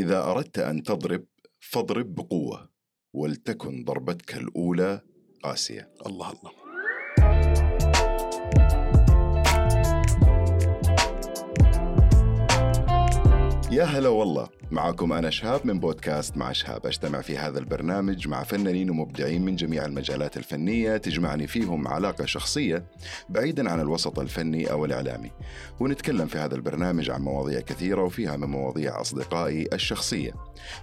إذا أردت أن تضرب فاضرب بقوة ولتكن ضربتك الأولى قاسية. الله الله. يا هلا والله. معكم أنا شهاب من بودكاست مع شهاب. أجتمع في هذا البرنامج مع فنانين ومبدعين من جميع المجالات الفنية تجمعني فيهم علاقة شخصية بعيدا عن الوسط الفني أو الإعلامي. ونتكلم في هذا البرنامج عن مواضيع كثيرة وفيها من مواضيع أصدقائي الشخصية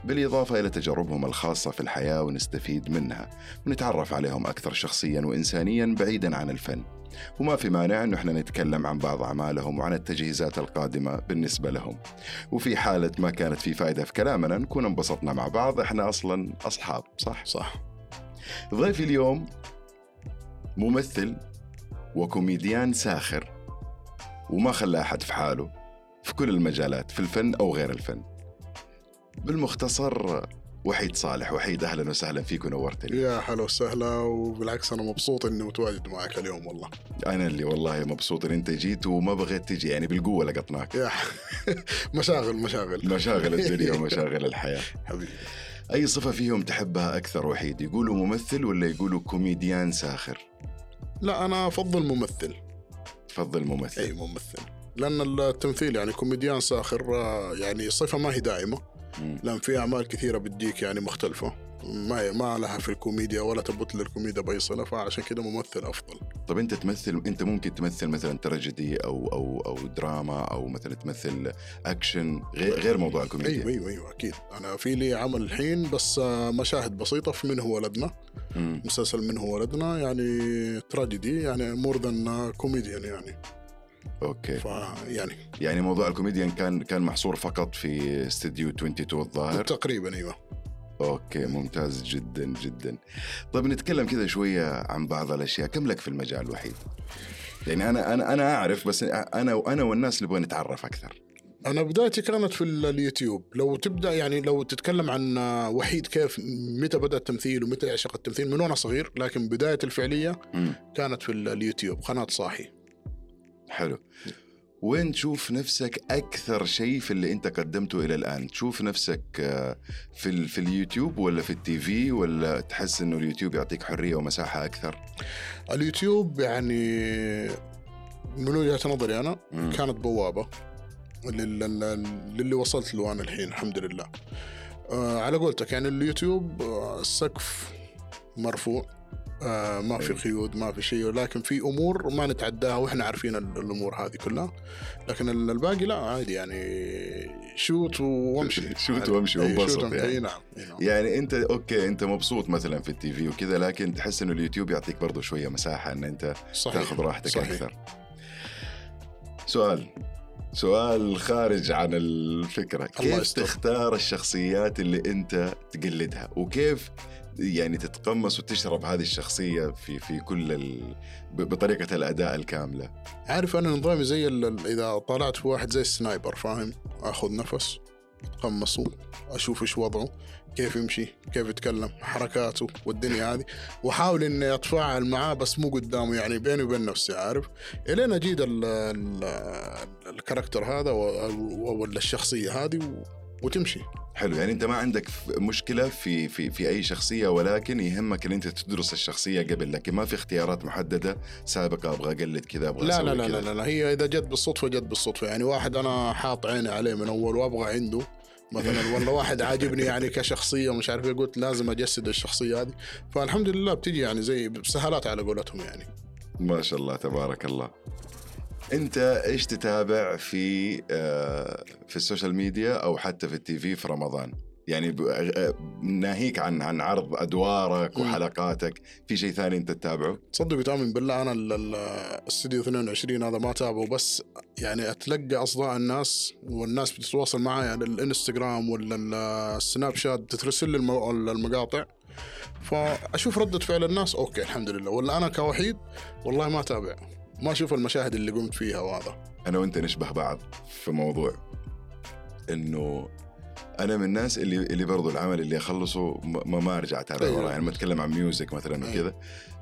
بالإضافة إلى تجاربهم الخاصة في الحياة ونستفيد منها. ونتعرف عليهم أكثر شخصيا وإنسانيا بعيدا عن الفن. وما في مانع انه إحنا نتكلم عن بعض أعمالهم وعن التجهيزات القادمة بالنسبة لهم. وفي حالة ما كانت في فائده في كلامنا نكون انبسطنا مع بعض إحنا أصلا أصحاب صح؟ صح ضيفي اليوم ممثل وكوميديان ساخر وما خلى أحد في حاله في كل المجالات في الفن أو غير الفن. بالمختصر وحيد صالح. وحيد أهلا وسهلا فيك ونورتني. يا هلا وسهلا وبالعكس أنا مبسوط إني متواجد معك اليوم والله. أنا اللي والله مبسوط إن أنت جيت وما بغيت تجي يعني بالقوة لقطناك. يا مشاغل مشاغل. مشاغل الدنيا ومشاغل الحياة. حبيبي. أي صفة فيهم تحبها أكثر وحيد؟ يقولوا ممثل ولا يقولوا كوميديان ساخر؟ لا أنا أفضل ممثل. تفضل ممثل. أي ممثل. لأن التمثيل يعني كوميديان ساخر آه، يعني صفة ما هي دائمه. لأن في أعمال كثيرة بتجيك يعني مختلفة. ما ما لها في الكوميديا ولا تمت للكوميديا بأي صله فعشان كده ممثل أفضل. طب أنت تمثل أنت ممكن تمثل مثلا تراجيدي أو أو أو دراما أو مثلا تمثل أكشن غير غير موضوع الكوميديا. أيوه أيوه أيوه أكيد. أنا في لي عمل الحين بس آه، مشاهد بسيطة في من هو ولدنا. مسلسل من هو ولدنا يعني تراجيدي يعني more than comedian يعني. okay. فيعني يعني. موضوع الكوميديان كان كان محصور فقط في استديو 22 الظاهر. تقريبا أيوه. okay ممتاز جدا جدا. طيب نتكلم كذا شوية عن بعض الأشياء. كم لك في المجال يا وحيد؟ يعني أنا أنا أنا أعرف بس أنا وأنا والناس نبغى نتعرف أكثر. أنا بدايتي كانت في ال- اليوتيوب. لو تبدأ يعني لو تتكلم عن وحيد كيف متى بدأ التمثيل ومتى يعشق التمثيل من وأنا صغير لكن بداية الفعلية. كانت في ال- اليوتيوب قناة صاحي. حلو. وين تشوف نفسك أكثر شيء في اللي أنت قدمته إلى الآن؟ تشوف نفسك آه، في ال- في اليوتيوب ولا في التي في ولا تحس إنه اليوتيوب يعطيك حرية ومساحة أكثر؟ اليوتيوب يعني من وجهة نظري أنا مم. كانت بوابة لل- لل- للي وصلت له أنا الحين الحمد لله. آه على قولتك يعني اليوتيوب آه، السقف مرفوع. آه ما في أيوة. قيود ما في شيء ولكن في أمور ما نتعداها وإحنا عارفين ال- الأمور هذه كلها لكن ال- الباقي لا عادي يعني شوت وامشي شوت وامشي وانبسط يعني. أي نعم نعم. يعني أنت okay أنت مبسوط مثلا في ال TV وكذا لكن تحس إنه اليوتيوب يعطيك برضه شوية مساحة إن أنت صحيح تاخذ راحتك صحيح. أكثر سؤال سؤال خارج عن الفكرة كيف. تختار الشخصيات اللي أنت تقلدها وكيف يعني تتقمص وتشرب هذه الشخصية في في كل ال... بطريقة الأداء الكاملة. عارف أنا نظامي زي ال- إذا طلعت في واحد زي ال sniper فاهم؟ آخذ نفس أتقمصه أشوف إيش وضعه كيف يمشي كيف يتكلم حركاته والدنيا هذه وأحاول إني أتفاعل معاه بس مو قدامه يعني بيني وبين نفسي عارف إلين أجيد ال ال الكاركتر هذا و- و- ولا الشخصية هذه وتمشي. حلو يعني أنت ما عندك مشكلة في في في أي شخصية ولكن يهمك إن أنت تدرس الشخصية قبل لكن ما في اختيارات محددة سابقة أبغى أقلد كذا أبغى لا لا لا, لا لا لا هي إذا جت بالصدفة جت بالصدفة. يعني واحد أنا حاط عيني عليه من أول وأبغى عنده مثلا ولا واحد عاجبني يعني كشخصية مش عارف إيه، قلت لازم أجسد الشخصية هذه. فالحمد لله بتجي يعني زي بسهالات على قولتهم يعني. ما شاء الله تبارك الله. انت إيش تتابع في آه، في السوشيال ميديا أو حتى في التي في في رمضان؟ يعني آه، ناهيك عن عن عرض أدوارك. وحلقاتك. في شيء ثاني انت تتابعه؟ تصدق وتؤمن بالله أنا ال- ال- الاستديو 22 هذا ما تابعه بس يعني أتلقى أصداء الناس والناس بتتواصل معي على الإنستغرام ولا ال- السناب شات تترسل لي المقاطع. فأشوف ردة فعل الناس okay الحمد لله. ولا أنا كوحيد والله ما أتابع. ما أشوف المشاهد اللي قمت فيها وهذا أنا وأنت نشبه بعض في موضوع إنه أنا من الناس اللي اللي برضو العمل اللي أخلصه ما, ما أرجع أتابع أيوة. وراه يعني ما أتكلم عن music مثلا أيوة. وكذا.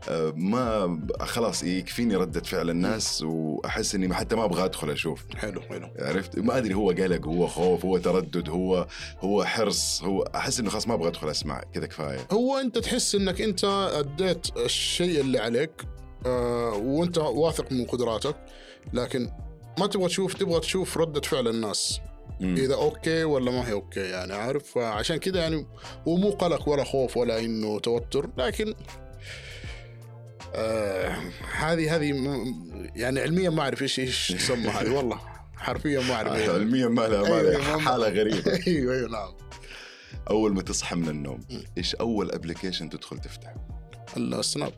آه، ما خلاص يكفيني ردة فعل الناس وأحس إني حتى ما أبغى أدخل أشوف. حلو حلو. عرفت؟ ما أدري هو قلق هو خوف هو تردد هو هو حرص هو أحس إنه خلاص ما أبغى أدخل أسمع. كذا كفاية. هو أنت تحس إنك أنت أديت الشيء اللي عليك وانت واثق من قدراتك لكن ما تبغى تشوف تبغى تشوف ردة فعل الناس. مم. إذا okay ولا ما هي okay يعني عارف؟ فعشان كذا يعني هو مو قلق ولا خوف ولا إنه توتر لكن آه هذه هذه م- يعني علميا ما أعرف إيش إيش تسمى هذه. والله حرفيا ما أعرف. آه، علميا ما لها ما أيوة، لها ما- حالة غريبة. أيوه أيوه نعم. أول ما تصحى من النوم. إيش أول application تدخل تفتحه السناب.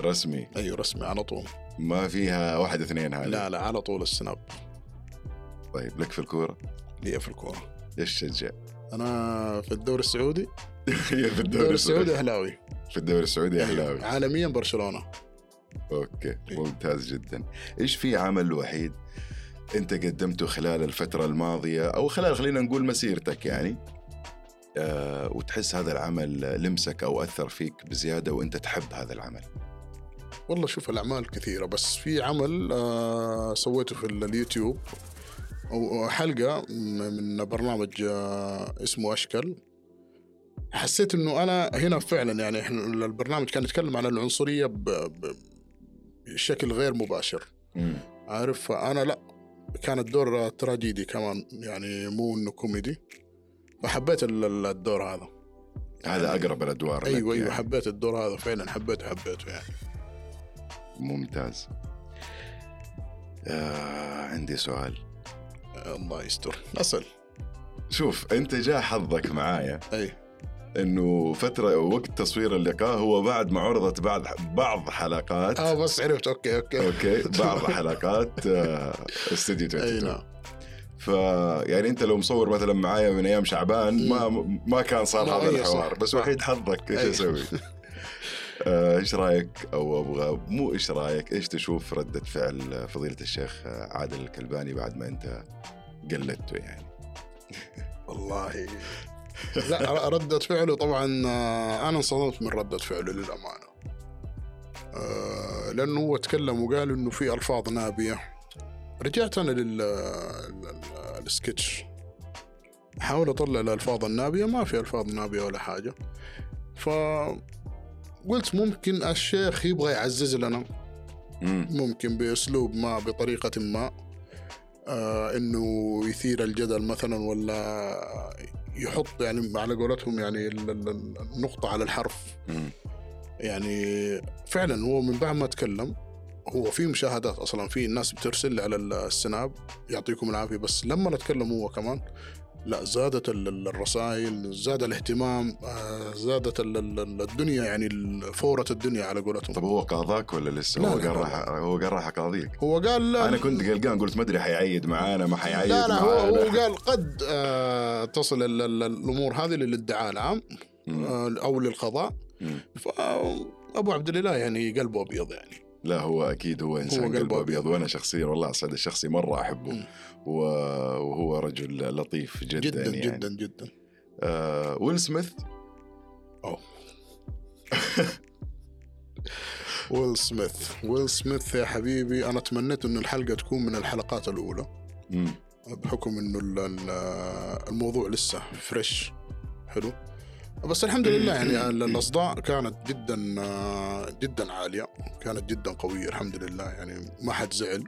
رسمي. أيوه رسمي على طول. ما فيها واحد اثنين هذه؟ لا لا على طول السناب. طيب لك في الكورة؟ لي في الكورة. إيش تشجع؟ أنا في الدوري السعودي. في الدوري السعودي أهلاوي. في الدوري السعودي أهلاوي. عالميا برشلونة. أوكي إيه. ممتاز جدا. إيش في عمل وحيد أنت قدمته خلال الفترة الماضية؟ أو خلال خلينا نقول مسيرتك يعني. آه وتحس هذا العمل لمسك أو أثر فيك بزيادة وأنت تحب هذا العمل؟ والله شوف الأعمال كثيرة بس في عمل آه سويته في اليوتيوب أو حلقة من برنامج آه اسمه أشكال. حسيت إنه أنا هنا فعلا يعني إحنا البرنامج كان يتكلم عن العنصرية بشكل غير مباشر. مم. عارف؟ فأنا لا كان الدور تراجيدي كمان يعني مو إنه كوميدي. فحبيت ال- ال- الدور هذا. هذا أقرب الأدوار أيوه أيوه يعني. حبيت الدور هذا فعلا حبيته حبيته يعني. ممتاز. آه عندي سؤال. الله يستر. اسال شوف أنت جاء حظك معايا. أي. إنه فترة وقت تصوير اللقاء هو بعد ما عرضت بعض بعض حلقات. آه بس عرفت okay okay. okay بعض حلقات آه، استديو أي 22 نعم. ف يعني أنت لو مصور مثلا معايا من أيام شعبان ما ما كان صار هذا أي الحوار. بس. وحيد حظك إيش أي. أسوي؟ آه، إيش رأيك؟ أو أبغى مو إيش رأيك؟ إيش تشوف ردة فعل فضيلة الشيخ عادل الكلباني بعد ما أنت قلدته يعني؟ والله. لا ردة فعله طبعا آه، أنا انصدمت من ردة فعله للأمانة. آه، لأنه هو تكلم وقال إنه في ألفاظ نابية. رجعت أنا لل لل- السكتش أحاول أطلع الألفاظ النابية ما في ألفاظ نابية ولا حاجة. ف قلت ممكن الشيخ يبغى يعزز لنا مم. ممكن بأسلوب ما بطريقة ما آه إنه يثير الجدل مثلا ولا يحط يعني على قولتهم يعني ال- ال- النقطة على الحرف. يعني فعلا هو من بعد ما تكلم هو في مشاهدات أصلا في ناس بترسل لي على السناب يعطيكم العافية بس لما نتكلم هو كمان لا زادت ال- ال- الرسائل زاد الاهتمام آه، زادت ال- ال- الدنيا يعني فورة الدنيا على قولتهم طب هو قاضاك ولا لسه؟ هو قال. راح هو قال راح أقاضيك هو قال لا أنا كنت قلقان قلت ما أدري حيعيد معانا ما حيعيد لا لا هو, هو قال قد آه تصل ال- ال- الأمور هذه للادعاء العام. آه أو للقضاء مم. فأبو عبد الإله يعني قلبه أبيض يعني لا هو أكيد هو إنسان قلبه قلبه. أبيض وأنا شخصيا والله على الصعيد الشخصي مرة أحبه وهو رجل لطيف جدا جدا يعني. جدا جدا آه ويل سميث أوه. ويل سميث ويل سميث يا حبيبي أنا تمنيت إنه الحلقة تكون من الحلقات الأولى مم. بحكم إنه ال- ال- الموضوع لسه فريش حلو بس الحمد لله يعني ال- الأصداء كانت جدا جدا عالية كانت جدا قوية الحمد لله يعني ما حد زعل.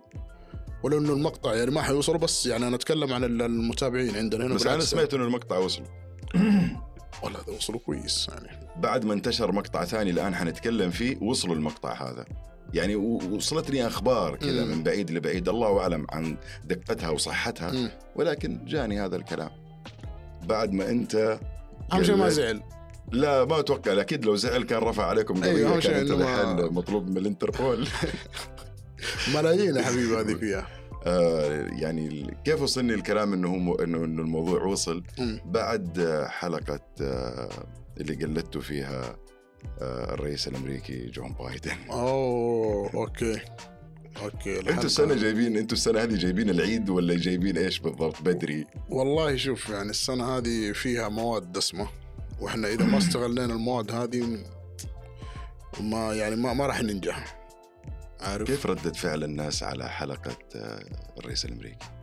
ولو إنه المقطع يعني ما حيوصلوا بس يعني أنا أتكلم عن ال- المتابعين عندنا هنا بس أنا. سمعت إنه المقطع وصل. والله هذا وصلوا كويس يعني. بعد ما انتشر مقطع ثاني الآن حنتكلم فيه وصلوا المقطع هذا. يعني وصلتني أخبار كذا. من بعيد لبعيد. الله أعلم عن دقتها وصحتها. ولكن جاني هذا الكلام. بعد ما أنت أهم شيء ما قلت- زعل. لا ما أتوقع أكيد لو زعل كان رفع عليكم قضية أيوة، أهم كان شيء أنت إنه ما- مطلوب من الانتربول. ملايين يا حبيبي هذه فيها آه يعني كيف وصلني الكلام إنه هو انه إنه الموضوع وصل. بعد حلقة آه، اللي قلدتوا فيها آه، الرئيس الأمريكي جون بايدن. أوه okay. okay أنتوا السنة جايبين أنتوا السنة هذه جايبين العيد ولا جايبين إيش بالضبط؟ بدري. والله شوف يعني السنة هذه فيها مواد دسمة وإحنا إذا ما استغلينا المواد هذه ما يعني ما ما راح ننجح. عارف؟ كيف ردة فعل الناس على حلقة آه، الرئيس الأمريكي؟ ال- ال- ال-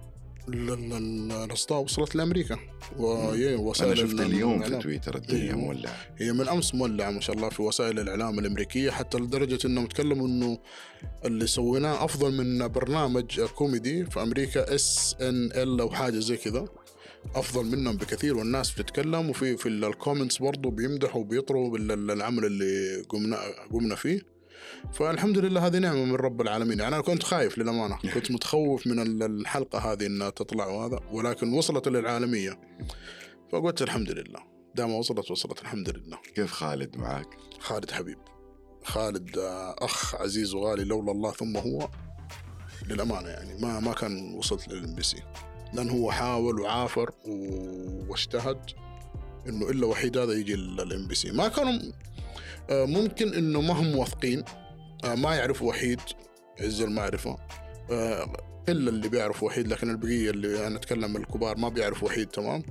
الاصداء وصلت لأمريكا. وهي أنا وسائل شفت ال- اليوم في. تويتر الدنيا أيوه. مولعة. هي من أمس مولعة ما شاء الله في وسائل الإعلام الأمريكية حتى لدرجة إنهم تكلموا إنه اللي سويناه أفضل من برنامج كوميدي في أمريكا SNL أو حاجة زي كذا. أفضل منهم بكثير والناس بتتكلم وفي في ال comments برضو بيمدحوا وبيطروا بالعمل اللي قمنا قمنا فيه. فالحمد لله هذه نعمة من رب العالمين. يعني أنا كنت خايف للأمانة. كنت متخوف من ال- الحلقة هذه إنها تطلع وهذا ولكن وصلت للعالمية. فقلت الحمد لله دام وصلت وصلت الحمد لله كيف خالد معاك؟ خالد حبيب. خالد آه، أخ عزيز وغالي لولا الله ثم هو. للأمانة يعني ما ما كان وصلت للام بي سي لأن هو حاول وعافر واجتهد إنه إلا وحيد هذا يجي ال MBC ما كانوا ممكن إنه ما هم واثقين. آه، ما يعرفوا وحيد. عز المعرفة. آه، إلا اللي بيعرف وحيد لكن البقية اللي أنا أتكلم الكبار ما بيعرفوا وحيد تمام؟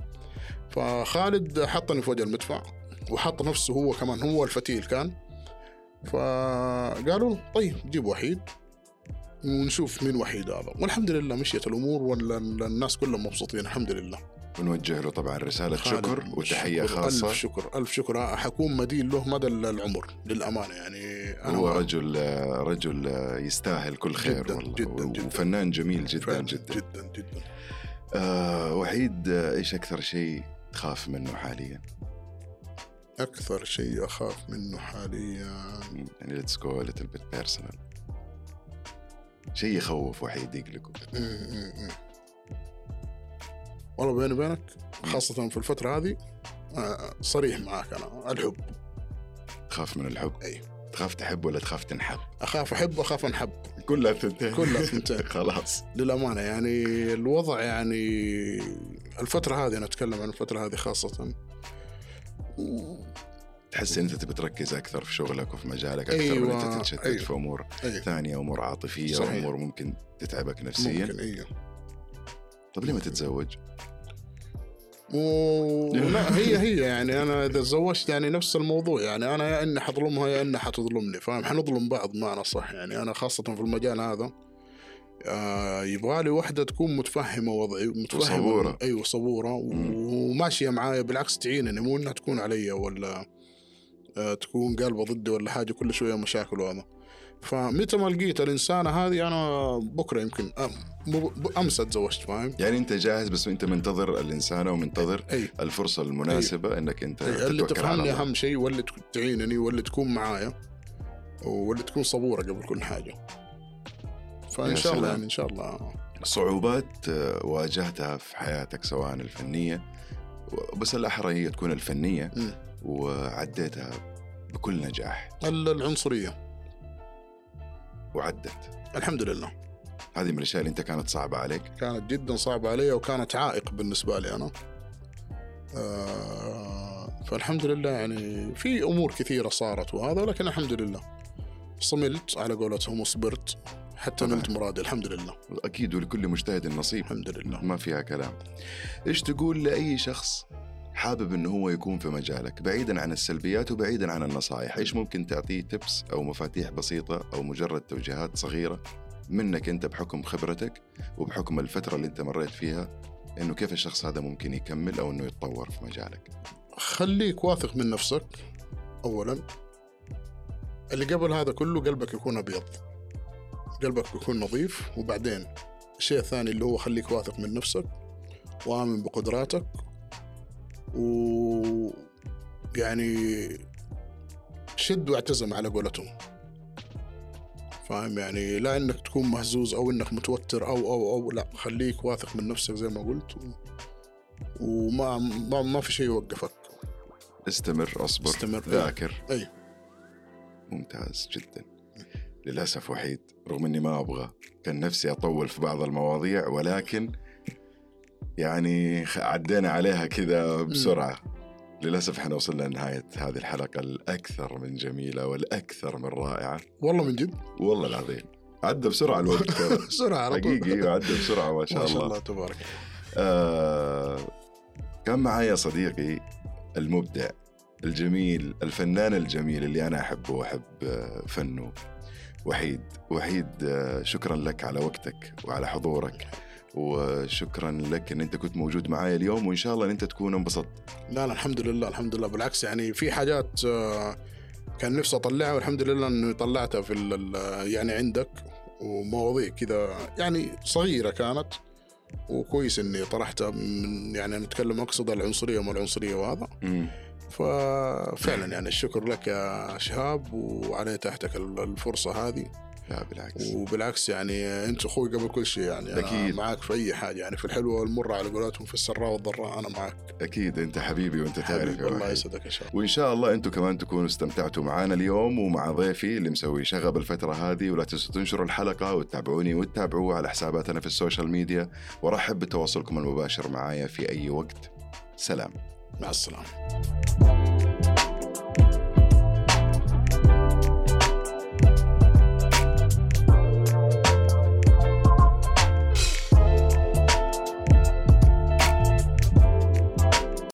فخالد حطني في وجه المدفع وحط نفسه هو كمان هو الفتيل كان. فقالوا طيب جيب وحيد ونشوف مين وحيد هذا. والحمد لله مشيت الأمور والناس كلهم مبسوطين الحمد لله. ونوجه له طبعا رسالة خالد، شكر وتحية شكر خاصة. الف شكر ألف شكر. حكون مدين له مدى العمر للأمانة يعني أنا هو رجل رجل يستاهل كل خير جداً، والله جداً، جداً. وفنان جميل جدا جدا. جدا جدا. آه وحيد آه، إيش أكثر شيء تخاف منه حاليا؟ أكثر شيء أخاف منه حاليا. يعني let's go little bit personal شيء يخوف وحيد يقلقه. والله بيني وبينك خاصة في الفترة هذه آه، صريح معاك أنا الحب. تخاف من الحب؟ أي. تخاف تحب ولا تخاف تنحب؟ أخاف أحب أخاف أنحب. كلها ثنتين كلها ثنتين. خلاص. للأمانة يعني الوضع يعني الفترة هذه أنا أتكلم عن الفترة هذه خاصة. تحس إن أنت تبي تركز أكثر في شغلك وفي مجالك أكثر أيوة، من انت تتشتت أيوة. في أمور أي ثانية أمور عاطفية صحيح. وامور ممكن تتعبك نفسيا. ممكن أيوه. طب ليه ما تتزوج؟ و... لا هي هي يعني أنا إذا تزوجت يعني نفس الموضوع يعني أنا يا إني حظلمها يا انها حتظلمني فاهم حنظلم بعض معنى صح يعني أنا خاصة في المجال هذا آه يبغى لي وحدة تكون متفهمة وضعي متفهمة وصبورة. أيوه صبورة. وماشية معايا بالعكس تعينني مو إنها تكون علي ولا آه تكون قلبة ضدي ولا حاجة كل شوية مشاكل وهذا فمتى ما لقيت الإنسانة هذه أنا بكرة يمكن أمس تزوجت فاهم؟ يعني أنت جاهز بس أنت منتظر الإنسانة ومنتظر أي. الفرصة المناسبة إنك أنت إيه، اللي تفهمني أهم شيء واللي تعينني واللي تكون معايا واللي تكون صبورة قبل كل حاجة. فإن شاء الله. يعني إن شاء الله. صعوبات آه، واجهتها في حياتك سواء الفنية بس الأحرى هي تكون الفنية مم. وعديتها بكل نجاح. ال- العنصرية. وعدت. الحمد لله. هذه من الأشياء اللي أنت كانت صعبة عليك. كانت جدا صعبة علي وكانت عائق بالنسبة لي أنا. آه فالحمد لله يعني في أمور كثيرة صارت وهذا ولكن الحمد لله. صملت على قولتهم وصبرت حتى. نلت مرادي. الحمد لله. أكيد ولكل مجتهد نصيب. الحمد لله. ما فيها كلام. إيش تقول لأي شخص حابب إنه هو يكون في مجالك بعيدا عن السلبيات وبعيدا عن النصائح. إيش ممكن تعطيه تبس أو مفاتيح بسيطة أو مجرد توجيهات صغيرة منك أنت بحكم خبرتك وبحكم الفترة اللي أنت مريت فيها إنه كيف الشخص هذا ممكن يكمل أو إنه يتطور في مجالك؟ خليك واثق من نفسك اولا. اللي قبل هذا كله قلبك يكون أبيض قلبك يكون نظيف. وبعدين الشيء الثاني اللي هو خليك واثق من نفسك وآمن بقدراتك و يعني شد واعتزم على قولتهم. فاهم؟ يعني لا إنك تكون مهزوز أو إنك متوتر أو أو أو لا خليك واثق من نفسك زي ما قلت و... وما ما, ما في شيء يوقفك. استمر أصبر استمر. ذاكر. اي ممتاز جدا. للأسف وحيد رغم إني ما أبغى كان نفسي أطول في بعض المواضيع ولكن يعني عدينا عليها كذا بسرعة. للأسف إحنا وصلنا لنهاية هذه الحلقة الأكثر من جميلة والأكثر من رائعة. والله من جد؟ والله العظيم. عدى بسرعة الوقت بسرعة على طول. حقيقي أيوة، عدى بسرعة ما شاء ما شاء الله. الله تبارك الله. آه كان معايا صديقي المبدع الجميل الفنان الجميل اللي أنا أحبه وأحب آه، فنه. وحيد وحيد آه، شكرا لك على وقتك وعلى حضورك. وشكرا لك إن أنت كنت موجود معايا اليوم وإن شاء الله إن أنت تكون انبسطت. لا لا الحمد لله الحمد لله. بالعكس يعني في حاجات آه، كان نفسي أطلعها والحمد لله انه طلعتها في يعني عندك ومواضيع كذا يعني صغيرة كانت وكويس إني طرحتها من يعني نتكلم أقصد العنصرية وما العنصرية وهذا. مم. ففعلا يعني الشكر لك يا شهاب وعلى إتاحتك ال- الفرصة هذه. لا بالعكس. وبالعكس يعني أنت أخوي قبل كل شيء يعني أنا أكيد. معاك في أي حاجة. يعني في الحلوة والمرة على قولتهم في السراء والضراء أنا معاك. أكيد. أنت حبيبي وأنت تعرف حبيبي الله. يسعدك يا شهاب وإن شاء الله أنتم كمان تكونوا استمتعتوا معنا اليوم ومع ضيفي اللي مسوي شغب الفترة هذه. ولا تنسوا تنشروا الحلقة وتتابعوني وتتابعوه على حساباتنا في ال social media. وأرحب بتواصلكم المباشر معايا في أي وقت. سلام. مع السلامة.